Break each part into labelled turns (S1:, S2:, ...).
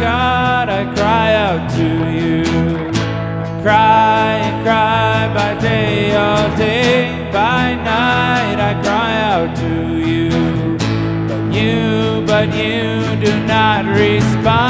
S1: God, I cry out to you. I cry and cry by day, all day, by night, I cry out to you. But you, but you do not respond.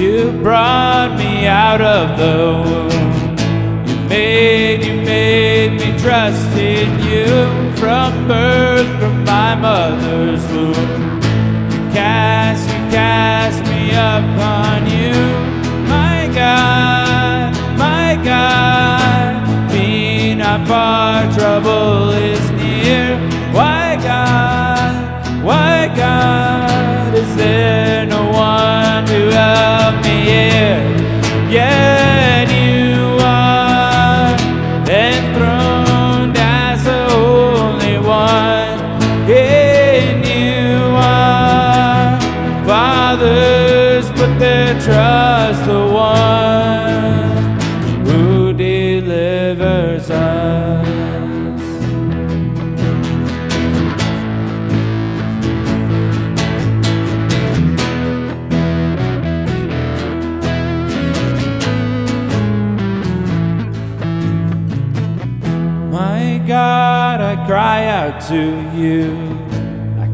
S1: You brought me out of the womb. You made, you made me trust in you from birth, from my mother's womb. You cast, you cast me upon you, my God, my God. Be not far, fathers put their trust, the one who delivers us. My God, I cry out to you.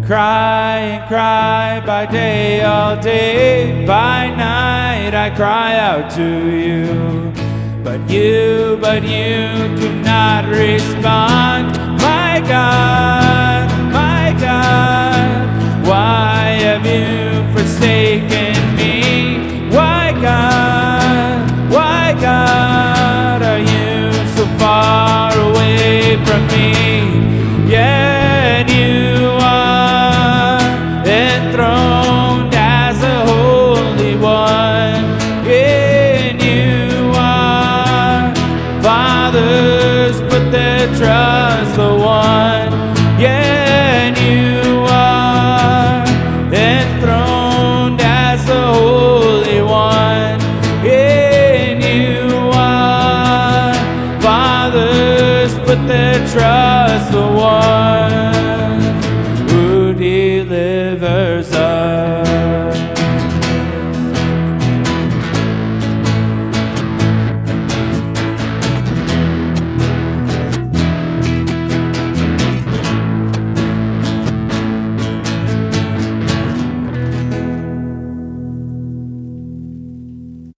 S1: Cry and cry by day, all day, by night. I cry out to you. But you, but you do not respond. trust the one.